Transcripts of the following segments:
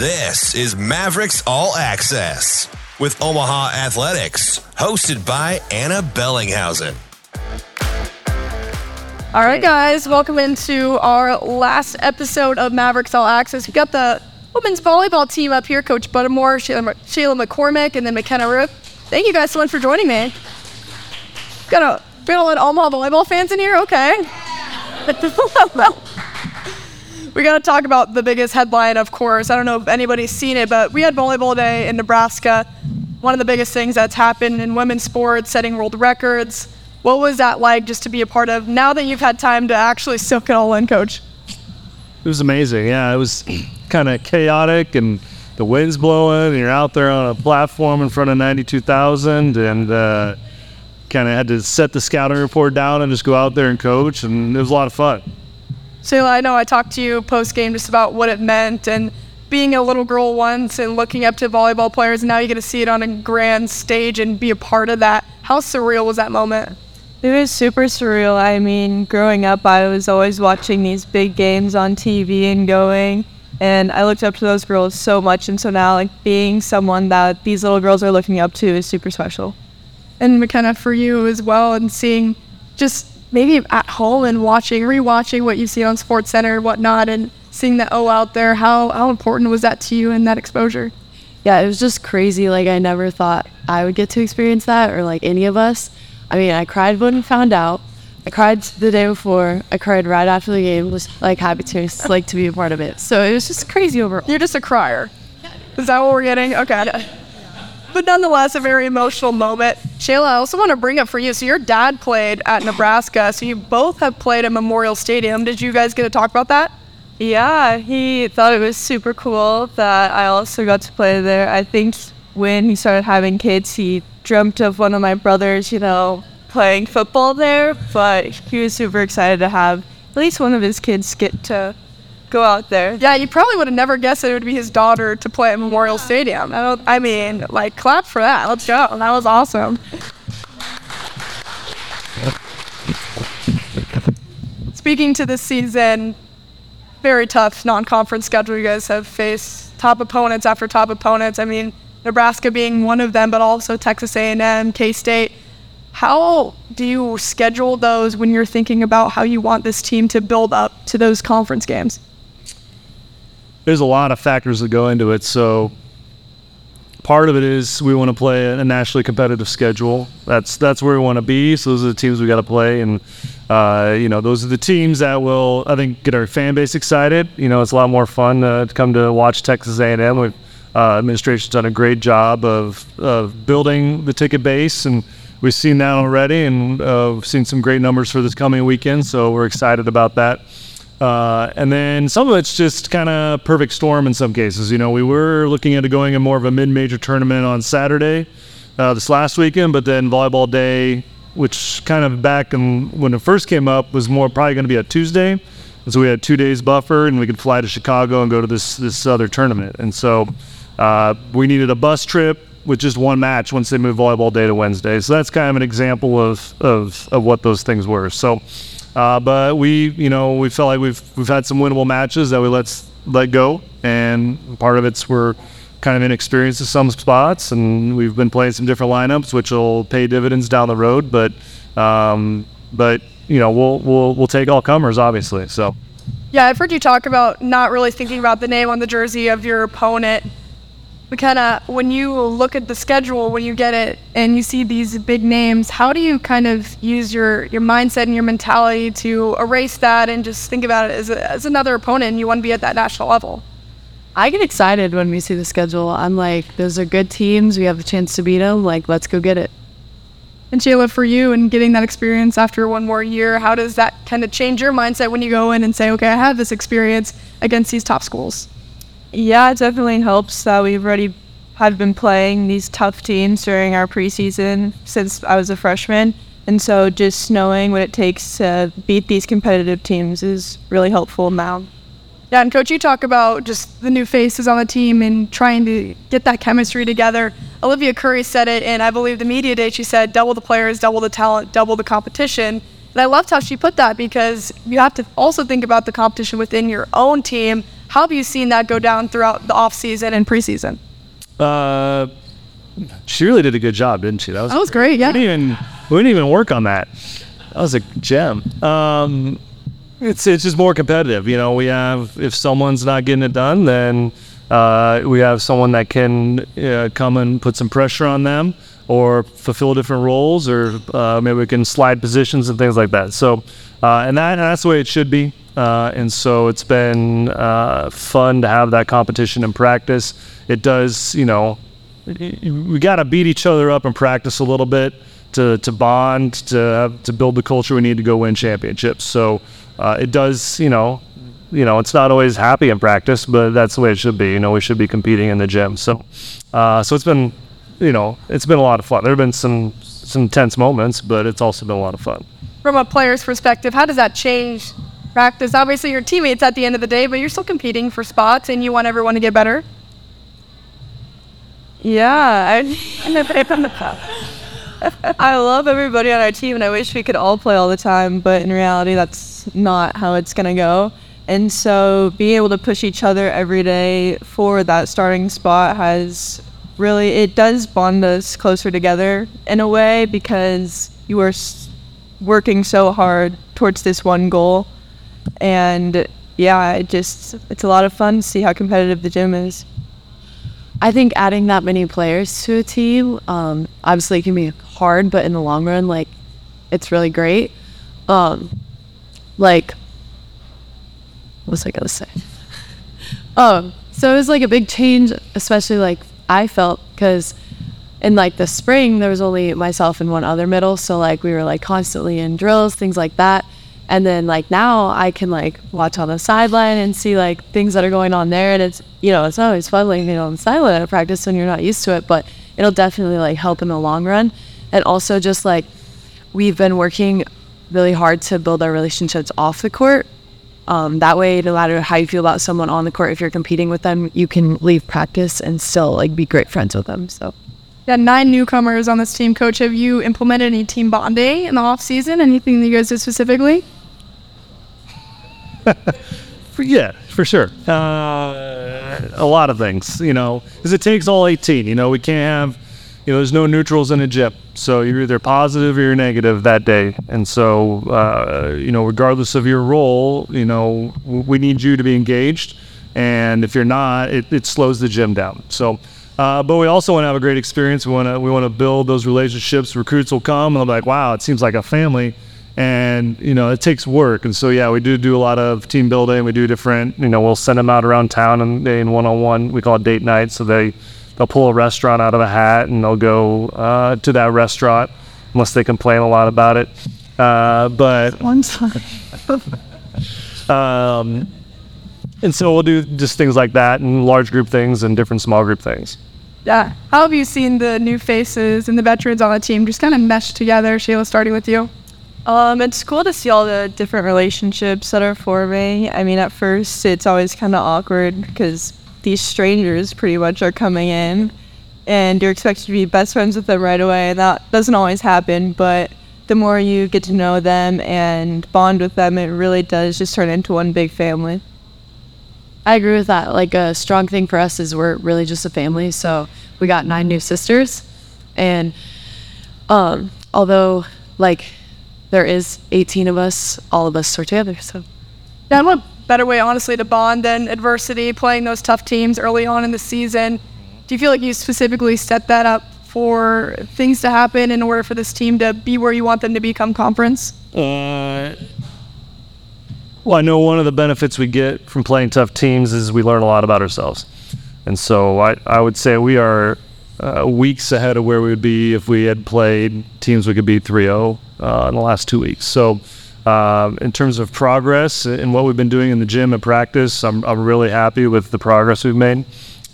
This is Mavericks All Access with Omaha Athletics, hosted by Ana Bellinghausen. All right, guys, welcome into our last episode of Mavericks All Access. We got the women's volleyball team up here, Coach Buttermore, Shayla, Shayla McCormick, and then McKenna Ruch. Thank you guys so much for joining me. Got a got a lot of Omaha volleyball fans in here. Okay. we got to talk about the biggest headline, of course. I don't know if anybody's seen it, but we had volleyball day in Nebraska. One of the biggest things that's happened in women's sports, setting world records. What was that like just to be a part of now that you've had time to actually soak it all in, coach? It was amazing. Yeah, it was kind of chaotic and the wind's blowing and you're out there on a platform in front of 92,000 and uh, kind of had to set the scouting report down and just go out there and coach and it was a lot of fun. Shayla, I know I talked to you post game just about what it meant and being a little girl once and looking up to volleyball players, and now you get to see it on a grand stage and be a part of that. How surreal was that moment? It was super surreal. I mean, growing up, I was always watching these big games on TV and going, and I looked up to those girls so much. And so now, like, being someone that these little girls are looking up to is super special. And McKenna, for you as well, and seeing just maybe at home and watching, rewatching what you see on Sports Center and whatnot, and seeing the O out there, how, how important was that to you and that exposure? Yeah, it was just crazy. Like, I never thought I would get to experience that or like any of us. I mean, I cried when I found out. I cried the day before. I cried right after the game. Was like happy to like to be a part of it. So it was just crazy overall. You're just a crier. Is that what we're getting? Okay. Yeah. But nonetheless, a very emotional moment. Shayla, I also want to bring up for you. So your dad played at Nebraska. So you both have played at Memorial Stadium. Did you guys get to talk about that? Yeah, he thought it was super cool that I also got to play there. I think when he started having kids, he dreamt of one of my brothers, you know, playing football there. But he was super excited to have at least one of his kids get to go out there. Yeah, you probably would have never guessed that it would be his daughter to play at Memorial Stadium. I, I mean, like, clap for that. Let's go. That was awesome. Speaking to this season, very tough non-conference schedule you guys have faced. Top opponents after top opponents. I mean, Nebraska being one of them, but also Texas A&M, K-State. How do you schedule those when you're thinking about how you want this team to build up to those conference games? There's a lot of factors that go into it. So part of it is we want to play a nationally competitive schedule. That's that's where we want to be. So those are the teams we got to play, and uh, you know those are the teams that will I think get our fan base excited. You know it's a lot more fun uh, to come to watch Texas A&M. We've, uh, administration's done a great job of of building the ticket base, and we've seen that already, and uh, we've seen some great numbers for this coming weekend. So we're excited about that. Uh, and then some of it's just kind of perfect storm in some cases. You know, we were looking at going in more of a mid-major tournament on Saturday uh, this last weekend, but then volleyball day, which kind of back in, when it first came up, was more probably going to be a Tuesday. And so we had two days buffer, and we could fly to Chicago and go to this this other tournament. And so uh, we needed a bus trip with just one match once they moved volleyball day to Wednesday. So that's kind of an example of of, of what those things were. So. Uh, but we, you know, we felt like we've we've had some winnable matches that we let let go, and part of it's we're kind of inexperienced in some spots, and we've been playing some different lineups, which will pay dividends down the road. But um, but you know, we'll we'll we'll take all comers, obviously. So. Yeah, I've heard you talk about not really thinking about the name on the jersey of your opponent McKenna, when you look at the schedule, when you get it and you see these big names, how do you kind of use your, your mindset and your mentality to erase that and just think about it as, a, as another opponent and you want to be at that national level? I get excited when we see the schedule. I'm like, those are good teams. We have a chance to beat them. Like, let's go get it. And Shayla, for you and getting that experience after one more year, how does that kind of change your mindset when you go in and say, okay, I have this experience against these top schools? Yeah, it definitely helps that we've already have been playing these tough teams during our preseason since I was a freshman. And so just knowing what it takes to beat these competitive teams is really helpful now. Yeah, and coach, you talk about just the new faces on the team and trying to get that chemistry together. Olivia Curry said it, and I believe the media day she said, double the players, double the talent, double the competition. And I loved how she put that because you have to also think about the competition within your own team. How have you seen that go down throughout the off season and preseason? Uh, she really did a good job, didn't she? That was, that was great. Yeah. We didn't even we didn't even work on that. That was a gem. Um, it's it's just more competitive. You know, we have if someone's not getting it done, then uh, we have someone that can uh, come and put some pressure on them or fulfill different roles, or uh, maybe we can slide positions and things like that. So, uh, and that and that's the way it should be. Uh, and so it's been uh, fun to have that competition in practice. It does, you know, we got to beat each other up in practice a little bit to, to bond, to to build the culture we need to go win championships. So uh, it does, you know, you know, it's not always happy in practice, but that's the way it should be. You know, we should be competing in the gym. So, uh, so it's been, you know, it's been a lot of fun. There have been some some tense moments, but it's also been a lot of fun. From a player's perspective, how does that change practice? Obviously, your teammates at the end of the day, but you're still competing for spots, and you want everyone to get better. Yeah, I, I love everybody on our team, and I wish we could all play all the time. But in reality, that's not how it's gonna go. And so, being able to push each other every day for that starting spot has really it does bond us closer together in a way because you are working so hard towards this one goal. And yeah, it just it's a lot of fun to see how competitive the gym is. I think adding that many players to a team, um, obviously, can be hard, but in the long run, like, it's really great. Um, like, what was I gonna say? um, so it was like a big change, especially like I felt because in like the spring there was only myself and one other middle, so like we were like constantly in drills, things like that. And then like now I can like watch on the sideline and see like things that are going on there. And it's, you know, it's always fun like, you know, on the sideline at practice when you're not used to it, but it'll definitely like help in the long run. And also just like we've been working really hard to build our relationships off the court. Um, that way, no matter how you feel about someone on the court, if you're competing with them, you can leave practice and still like be great friends with them. So yeah, nine newcomers on this team. Coach, have you implemented any team bonding in the off season? Anything that you guys did specifically? For, yeah, for sure. Uh, a lot of things, you know, because it takes all 18. You know, we can't have, you know, there's no neutrals in a gym. So you're either positive or you're negative that day. And so, uh, you know, regardless of your role, you know, we need you to be engaged. And if you're not, it, it slows the gym down. So, uh, but we also want to have a great experience. We want to we want to build those relationships. Recruits will come and they'll be like, "Wow, it seems like a family." And you know it takes work. And so yeah we do do a lot of team building. We do different you know we'll send them out around town and they in one-on-one we call it date night. So they they'll pull a restaurant out of a hat and they'll go uh, to that restaurant unless they complain a lot about it. Uh, but one time um, and so we'll do just things like that and large group things and different small group things. Yeah. How have you seen the new faces and the veterans on the team just kind of mesh together shayla starting with you um, it's cool to see all the different relationships that are forming. I mean, at first, it's always kind of awkward because these strangers pretty much are coming in and you're expected to be best friends with them right away. That doesn't always happen, but the more you get to know them and bond with them, it really does just turn into one big family. I agree with that. Like, a strong thing for us is we're really just a family. So we got nine new sisters. And um, although, like, there is 18 of us, all of us are together. So, yeah, and what better way, honestly, to bond than adversity, playing those tough teams early on in the season. Do you feel like you specifically set that up for things to happen in order for this team to be where you want them to become conference? Uh, well, I know one of the benefits we get from playing tough teams is we learn a lot about ourselves. And so I, I would say we are uh, weeks ahead of where we would be if we had played teams we could beat 3 0 uh, in the last two weeks. So, uh, in terms of progress and what we've been doing in the gym and practice, I'm, I'm really happy with the progress we've made.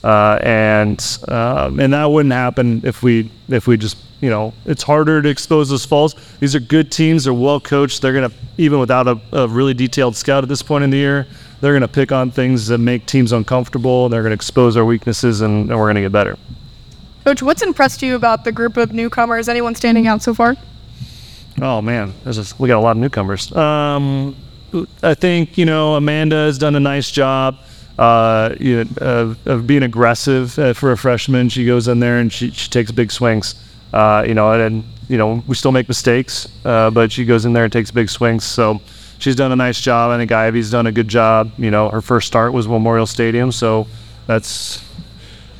Uh, and um, and that wouldn't happen if we if we just you know it's harder to expose those faults. These are good teams. They're well coached. They're gonna even without a, a really detailed scout at this point in the year, they're gonna pick on things that make teams uncomfortable. They're gonna expose our weaknesses, and, and we're gonna get better. Coach, what's impressed you about the group of newcomers? Anyone standing out so far? Oh man, a, we got a lot of newcomers. Um, I think you know Amanda has done a nice job uh, you know, of, of, being aggressive uh, for a freshman. She goes in there and she, she takes big swings. Uh, you know, and, and, you know we still make mistakes, uh, but she goes in there and takes big swings. So she's done a nice job. I think Ivy's done a good job. You know, her first start was Memorial Stadium, so that's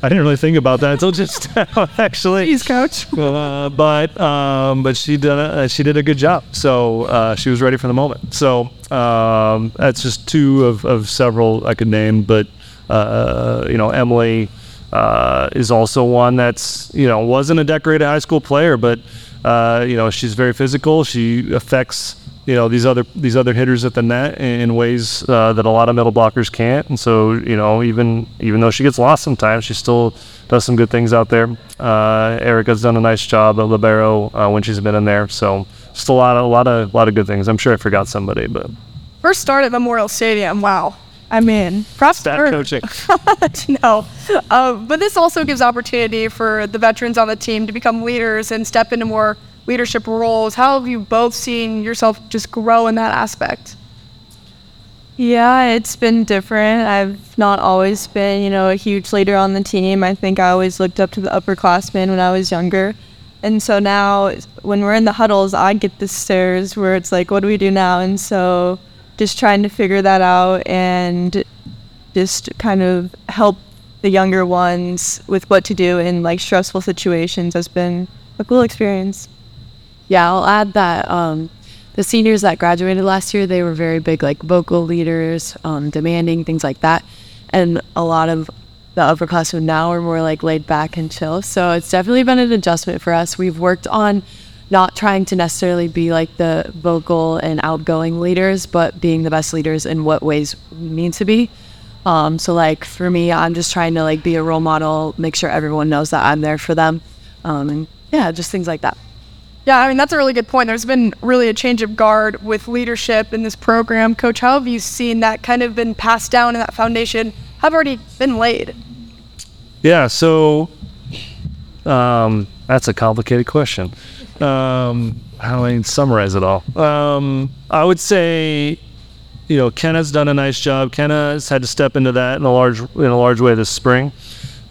I didn't really think about that until just now, actually. He's coach. Uh, but um, but she did a, she did a good job. So uh, she was ready for the moment. So um, that's just two of, of several I could name. But uh, you know, Emily uh, is also one that's you know wasn't a decorated high school player, but uh, you know she's very physical. She affects you know these other these other hitters at the net in ways uh, that a lot of middle blockers can't. And so you know even even though she gets lost sometimes, she still does some good things out there. Uh, Erica's done a nice job at libero uh, when she's been in there. So just a lot of a lot of a lot of good things. I'm sure I forgot somebody, but first start at Memorial Stadium. Wow. I mean, props Stat for coaching. no, uh, but this also gives opportunity for the veterans on the team to become leaders and step into more leadership roles. How have you both seen yourself just grow in that aspect? Yeah, it's been different. I've not always been, you know, a huge leader on the team. I think I always looked up to the upperclassmen when I was younger. And so now when we're in the huddles, I get the stares where it's like, what do we do now? And so just trying to figure that out and just kind of help the younger ones with what to do in like stressful situations has been a cool experience. Yeah, I'll add that um, the seniors that graduated last year, they were very big, like vocal leaders, um, demanding things like that, and a lot of the upperclassmen now are more like laid back and chill. So it's definitely been an adjustment for us. We've worked on not trying to necessarily be like the vocal and outgoing leaders, but being the best leaders in what ways we need to be. Um, so like for me, I'm just trying to like be a role model, make sure everyone knows that I'm there for them, um, and yeah, just things like that. Yeah, I mean, that's a really good point. There's been really a change of guard with leadership in this program. Coach, how have you seen that kind of been passed down and that foundation have already been laid? Yeah, so um, that's a complicated question. Um, how do I summarize it all? Um, I would say, you know, Kenna's done a nice job. Kenna has had to step into that in a large in a large way this spring.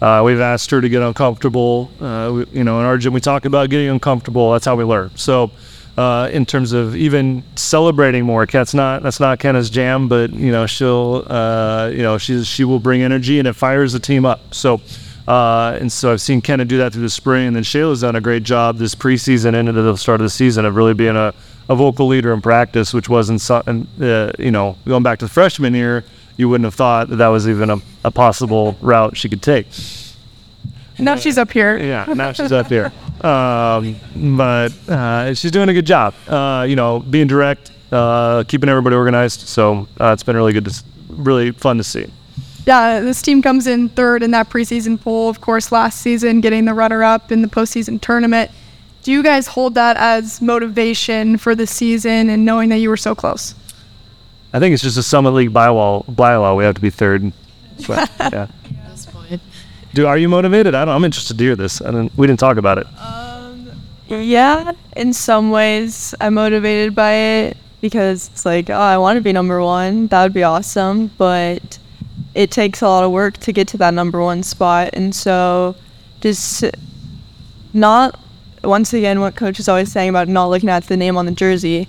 Uh, we've asked her to get uncomfortable. Uh, we, you know, in our gym, we talk about getting uncomfortable. That's how we learn. So, uh, in terms of even celebrating more, that's not that's not Kenna's jam, but you know, she'll uh, you know she's she will bring energy and it fires the team up. So. Uh, and so I've seen Kenna do that through the spring, and then Shayla's done a great job this preseason and into the start of the season of really being a, a vocal leader in practice, which wasn't uh, you know, going back to the freshman year, you wouldn't have thought that that was even a, a possible route she could take. Now she's up here. Yeah, now she's up here. Um, but uh, she's doing a good job. Uh, you know, being direct, uh, keeping everybody organized. So uh, it's been really good to, really fun to see. Yeah, this team comes in third in that preseason poll. Of course, last season getting the runner-up in the postseason tournament. Do you guys hold that as motivation for the season and knowing that you were so close? I think it's just a Summit League bylaw. Bylaw. We have to be third. But, yeah. Do are you motivated? I don't. I'm interested to hear this. I didn't. We didn't talk about it. Um, yeah, in some ways, I'm motivated by it because it's like, oh, I want to be number one. That would be awesome, but it takes a lot of work to get to that number one spot, and so just not once again what coach is always saying about not looking at the name on the jersey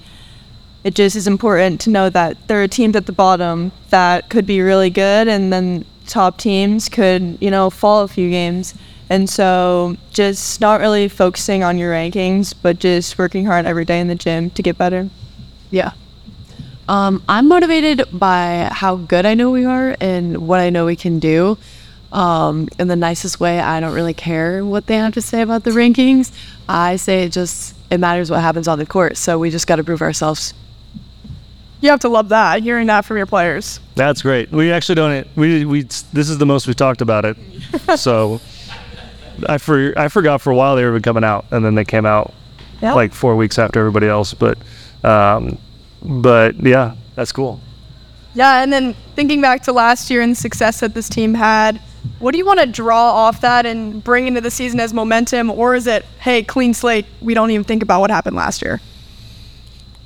it just is important to know that there are teams at the bottom that could be really good and then top teams could, you know, fall a few games. And so just not really focusing on your rankings, but just working hard every day in the gym to get better. Yeah. Um, I'm motivated by how good I know we are and what I know we can do. Um, in the nicest way, I don't really care what they have to say about the rankings. I say it just it matters what happens on the court. So we just got to prove ourselves You have to love that, hearing that from your players. That's great. We actually don't. We we. This is the most we've talked about it. so, I for I forgot for a while they were coming out, and then they came out Yeah. like four weeks after everybody else. But, um, but yeah, that's cool. Yeah, and then thinking back to last year and the success that this team had, what do you want to draw off that and bring into the season as momentum, or is it, hey, clean slate, we don't even think about what happened last year?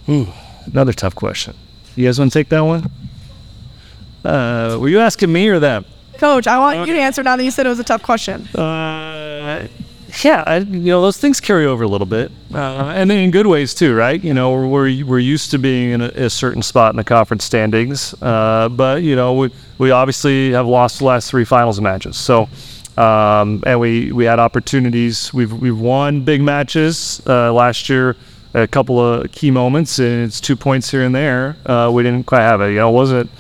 Ooh, Another tough question. You guys want to take that one? Uh, were you asking me or them? Coach, I want you to answer now that you said it was a tough question. Uh, yeah, I, you know those things carry over a little bit, uh, and in good ways too, right? You know, we're we're, we're used to being in a, a certain spot in the conference standings, uh, but you know we we obviously have lost the last three finals matches, so. Um, and we, we had opportunities. We've we've won big matches uh, last year. A couple of key moments, and it's two points here and there. Uh, we didn't quite have it. You know, it wasn't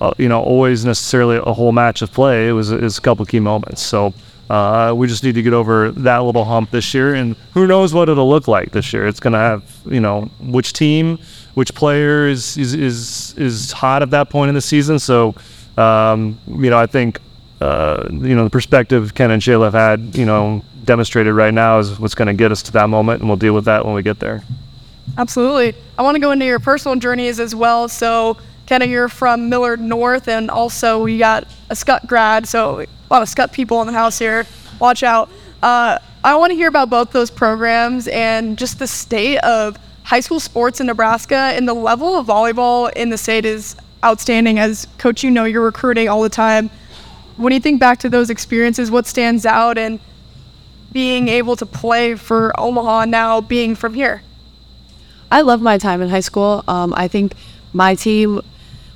uh, you know always necessarily a whole match of play. It was, it was a couple key moments. So uh, we just need to get over that little hump this year, and who knows what it'll look like this year. It's going to have you know which team, which player is is is, is hot at that point in the season. So um, you know I think uh, you know the perspective Ken and have had you know demonstrated right now is what's going to get us to that moment, and we'll deal with that when we get there. Absolutely. I want to go into your personal journeys as well. So, Kenna, you're from Millard North, and also we got a Scott grad, so a lot of Scott people in the house here. Watch out. Uh, I want to hear about both those programs and just the state of high school sports in Nebraska and the level of volleyball in the state is outstanding. As coach, you know you're recruiting all the time. When you think back to those experiences, what stands out and being able to play for Omaha now, being from here? I love my time in high school. Um, I think my team,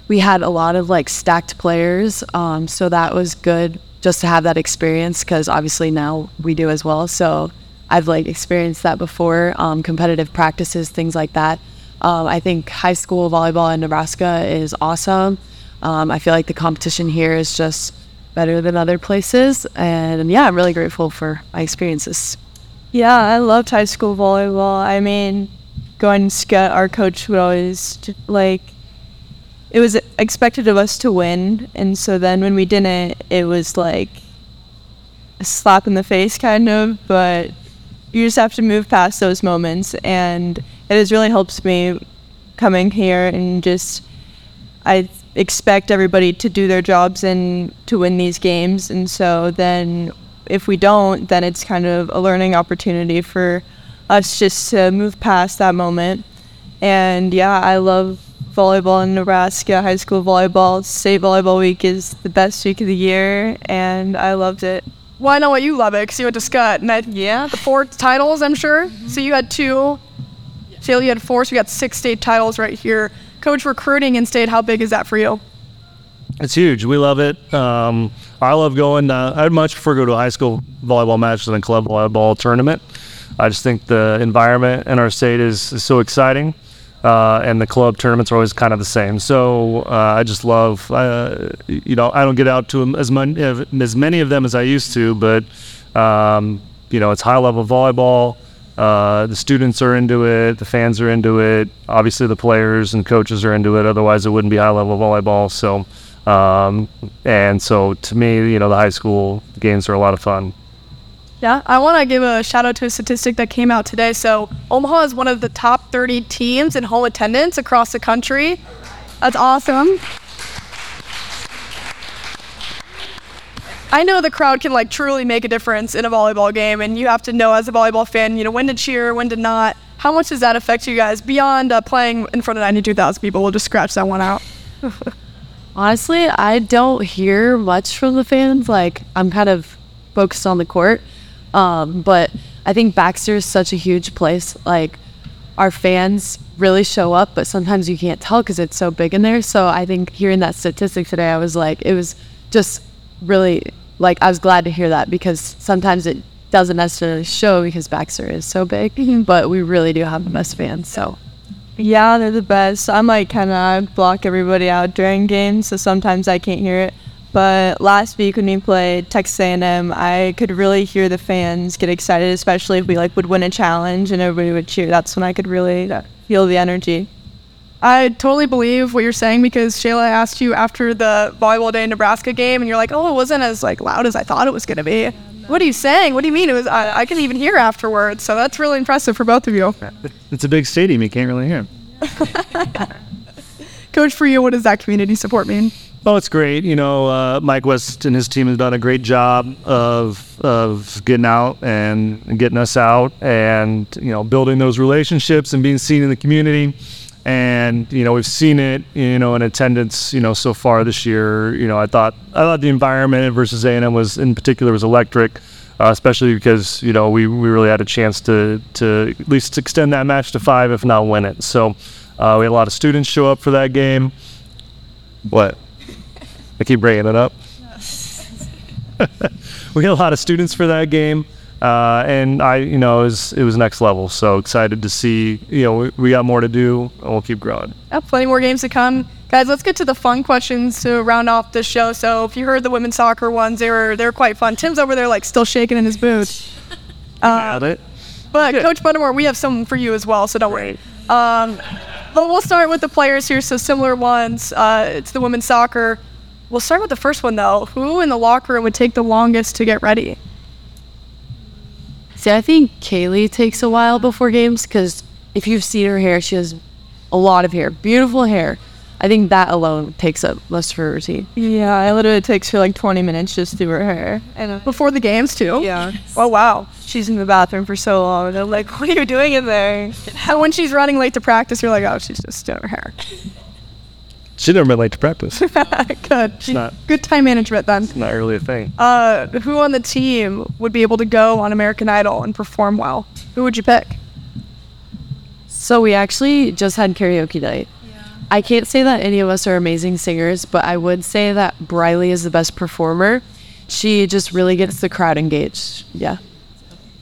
we had a lot of like stacked players, um, so that was good just to have that experience because obviously now we do as well. So I've like experienced that before, um, competitive practices, things like that. Um, I think high school volleyball in Nebraska is awesome. Um, I feel like the competition here is just better than other places, and yeah, I'm really grateful for my experiences. Yeah, I loved high school volleyball. I mean, going to Scott, our coach would always like. It was expected of us to win, and so then when we didn't, it was like a slap in the face, kind of. But you just have to move past those moments, and it has really helped me coming here and just. I expect everybody to do their jobs and to win these games, and so then if we don't, then it's kind of a learning opportunity for us just to move past that moment. And yeah, I love volleyball in Nebraska, high school volleyball. State Volleyball Week is the best week of the year, and I loved it. Well, I know what you love it because you went to Scott. And I, Yeah. the four titles, I'm sure. So you had two. Shayla, you had four, so you got six state titles right here. Coach, recruiting in state, how big is that for you? It's huge. We love it. Um, I love going. Uh, I'd much prefer go to a high school volleyball match than a club volleyball tournament. I just think the environment in our state is, is so exciting, uh, and the club tournaments are always kind of the same. So uh, I just love. Uh, you know, I don't get out to as many as many of them as I used to, but um, you know, it's high level volleyball. Uh, the students are into it, the fans are into it. Obviously, the players and coaches are into it. Otherwise, it wouldn't be high level volleyball. So, um, and so to me, you know, the high school games are a lot of fun. Yeah, I want to give a shout out to a statistic that came out today. So Omaha is one of the top 30 teams in home attendance across the country. That's awesome. I know the crowd can like truly make a difference in a volleyball game, and you have to know as a volleyball fan, you know, when to cheer, when to not. How much does that affect you guys beyond uh, playing in front of 92,000 people? We'll just scratch that one out. Honestly, I don't hear much from the fans. Like, I'm kind of focused on the court. Um, but I think Baxter is such a huge place. Like, our fans really show up, but sometimes you can't tell because it's so big in there. So I think hearing that statistic today, I was like, it was just really like, I was glad to hear that because sometimes it doesn't necessarily show because Baxter is so big, mm-hmm. but we really do have the best fans. So Yeah, they're the best. I'm like kind of block everybody out during games, so sometimes I can't hear it. But last week when we played Texas A&M, I could really hear the fans get excited, especially if we like would win a challenge and everybody would cheer. That's when I could really uh, feel the energy. I totally believe what you're saying because Shayla asked you after the volleyball day Nebraska game, and you're like, "Oh, it wasn't as like loud as I thought it was gonna be." What are you saying? What do you mean? It was. I, I can even hear afterwards. So that's really impressive for both of you. It's a big stadium. You can't really hear. Coach, for you, what does that community support mean? Oh, it's great. You know, uh, Mike West and his team have done a great job of of getting out and getting us out, and you know, building those relationships and being seen in the community. And you know, we've seen it. You know, in attendance. You know, so far this year. You know, I thought I thought the environment versus A and M was in particular was electric. Uh, especially because you know we, we really had a chance to to at least extend that match to five, if not win it. So uh, we had a lot of students show up for that game. What? I keep bringing it up. we had a lot of students for that game, uh, and I, you know, it was, it was next level. So excited to see. You know, we, we got more to do, and we'll keep growing. Yeah, plenty more games to come. Guys, let's get to the fun questions to round off this show. So if you heard the women's soccer ones, they were they were quite fun. Tim's over there like still shaking in his boots. Got it. But Coach Buttermore, we have some for you as well, so don't worry. Um, but we'll start with the players here. So similar ones. Uh, it's the women's soccer. We'll start with the first one though. Who in the locker room would take the longest to get ready? See, I think Kaylee takes a while before games because if you've seen her hair, she has a lot of hair, beautiful hair. I think that alone takes up most of her routine. Yeah, it literally takes her like 20 minutes just to do her hair. And uh, Before the games too. yeah, Oh wow. she's in the bathroom for so long. And I'm like, what are you doing in there? And when she's running late to practice, you're like, oh, she's just doing her hair. She never been late to practice. Good. not- Good time management then. It's Not really a thing. Uh, who on the team would be able to go on American Idol and perform well? Who would you pick? So we actually just had karaoke night. I can't say that any of us are amazing singers, but I would say that Briley is the best performer. She just really gets the crowd engaged. Yeah.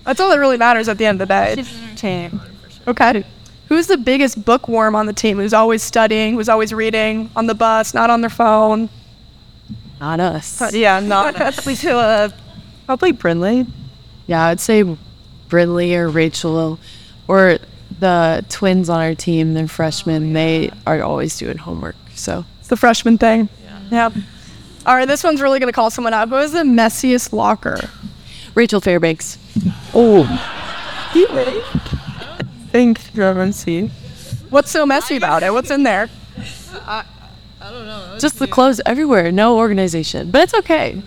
That's all that really matters at the end of the day. Team. Okay. Who's the biggest bookworm on the team? Who's always studying? Who's always reading on the bus, not on their phone? Not us. Yeah, not we to uh, probably Brinley. Yeah, I'd say Brinley or Rachel or the twins on our team, they're freshmen. They are always doing homework. So It's the freshman thing. Yeah. All right, this one's really gonna call someone out. Who is the messiest locker? Rachel Fairbanks. Thanks, Reverend What's so messy about it? What's in there? I, I don't know. Just the clothes everywhere, no organization. But it's okay.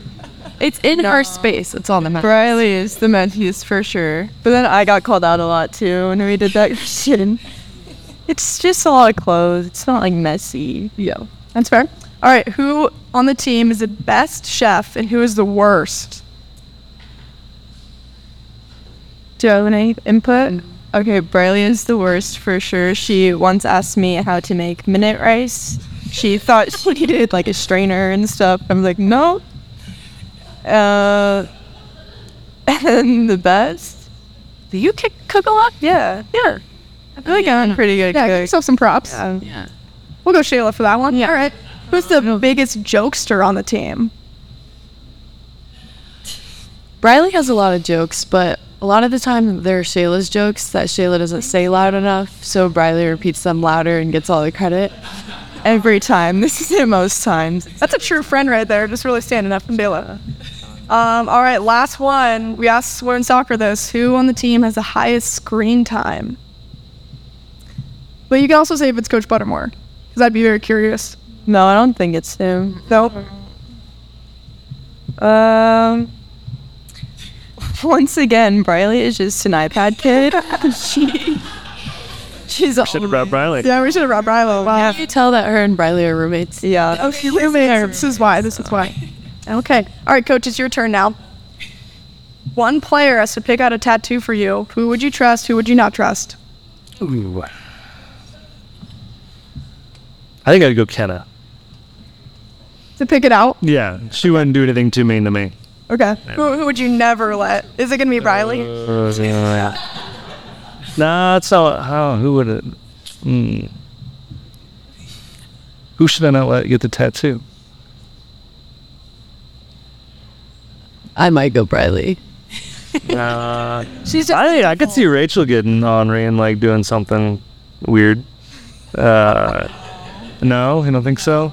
It's in our space. It's on the map. Briley is the messiest for sure. But then I got called out a lot too when we did that question. It's just a lot of clothes. It's not like messy. Yeah. That's fair. All right, who on the team is the best chef and who is the worst? Do you have any input? Mm. Okay, Briley is the worst for sure. She once asked me how to make minute rice. She thought she needed like a strainer and stuff. I'm like, no. Uh, and the best? Do you kick, cook a lot? Yeah. Yeah. I feel like I'm a pretty good Yeah, give cook. yourself some props. Um, Yeah. We'll go Shayla for that one. Yeah. All right. Who's the biggest jokester on the team? Briley has a lot of jokes, but a lot of the time they're Shayla's jokes that Shayla doesn't say loud enough. So Briley repeats them louder and gets all the credit. every time. This is it most times. That's a true friend right there, just really standing up and Bela. Um, all right, last one. We asked we're in soccer this. Who on the team has the highest screen time? But you can also say if it's Coach Buttermore, because I'd be very curious. No, I don't think it's him. Nope. Um. Once again, Briley is just an iPad kid. she, she's Should have brought Briley. Yeah, we should have brought Brilo. Wow. You tell that her and Briley are roommates. yeah. Oh, she roommates. This is why. This is why. Okay. All right, Coach, it's your turn now. One player has to pick out a tattoo for you. Who would you trust? Who would you not trust? Ooh. I think I'd go Kenna. To pick it out. Yeah, she wouldn't do anything too mean to me. Okay. Who, who would you never let? Is it gonna be Riley? Nah, it's not. How? Who would it? Hmm. Who should I not let get the tattoo? I might go Briley. Uh, She's. I I could see Rachel getting Henri and like doing something weird. Uh, no, you don't think so?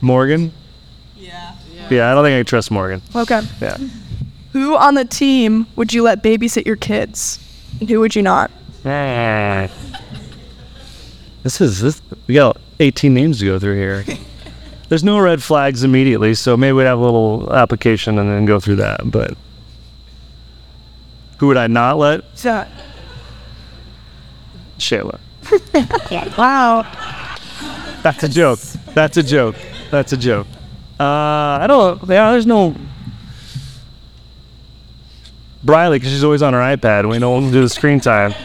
Morgan? Yeah. Yeah, I don't think I can trust Morgan. Okay. Yeah. Who on the team would you let babysit your kids? And who would you not? This is this. We got 18 names to go through here. There's no red flags immediately, so maybe we'd have a little application and then go through that. But who would I not let? So, Shayla. wow. That's a joke. That's a joke. That's a joke. Uh, I don't. Yeah, there's no. Briley, because she's always on her iPad. We don't do the screen time.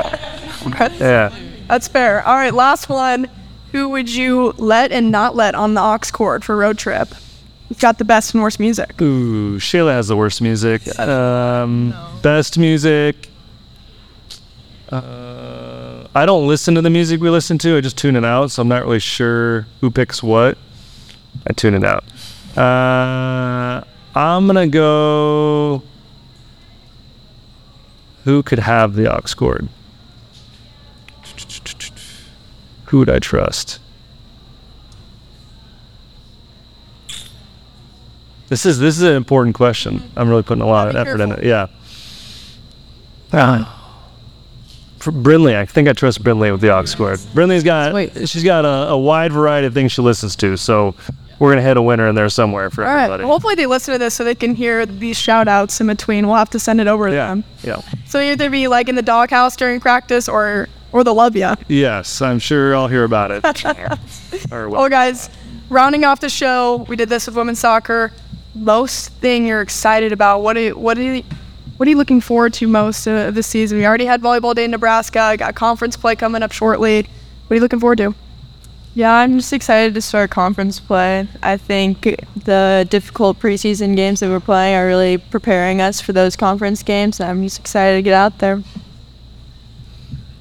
Yeah. That's fair. All right, last one. Who would you let and not let on the aux cord for road trip? Who's got the best and worst music? Ooh, Shayla has the worst music. Um, Best music. Uh, I don't listen to the music we listen to. I just tune it out, so I'm not really sure who picks what. I tune it out. Uh, I'm gonna go. Who could have the aux cord? Who would I trust? This is this is an important question. I'm really putting a lot of be effort in it. Yeah. Uh, for Brinley, I think I trust Brinley with the aux cord. Brinley's got Wait. she's got a, a wide variety of things she listens to, so we're gonna hit a winner in there somewhere for All right. everybody. Well, hopefully they listen to this so they can hear these shout outs in between. We'll have to send it over to yeah, them. yeah. So either be like in the doghouse during practice or or they'll love ya. Yes, I'm sure I'll hear about it. or Well, guys, rounding off the show, we did this with women's soccer. Most thing you're excited about? What are you, what are you, what are you looking forward to most of this season? We already had volleyball day in Nebraska. Got conference play coming up shortly. What are you looking forward to? Yeah, I'm just excited to start conference play. I think the difficult preseason games that we're playing are really preparing us for those conference games. I'm just excited to get out there.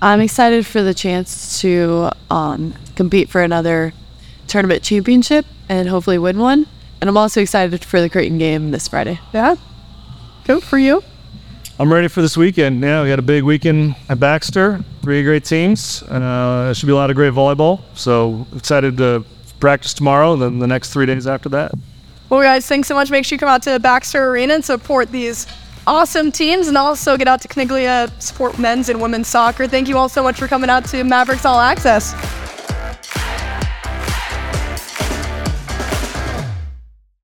I'm excited for the chance to um, compete for another tournament championship and hopefully win one. And I'm also excited for the Creighton game this Friday. Yeah. Go for you. I'm ready for this weekend. Yeah, we got a big weekend at Baxter. Three great teams. Uh, should be a lot of great volleyball. So excited to practice tomorrow and then the next three days after that. Well, guys, thanks so much. Make sure you come out to Baxter Arena and support these awesome teams and also get out to Caniglia, support men's and women's soccer. Thank you all so much for coming out to Mavericks All Access.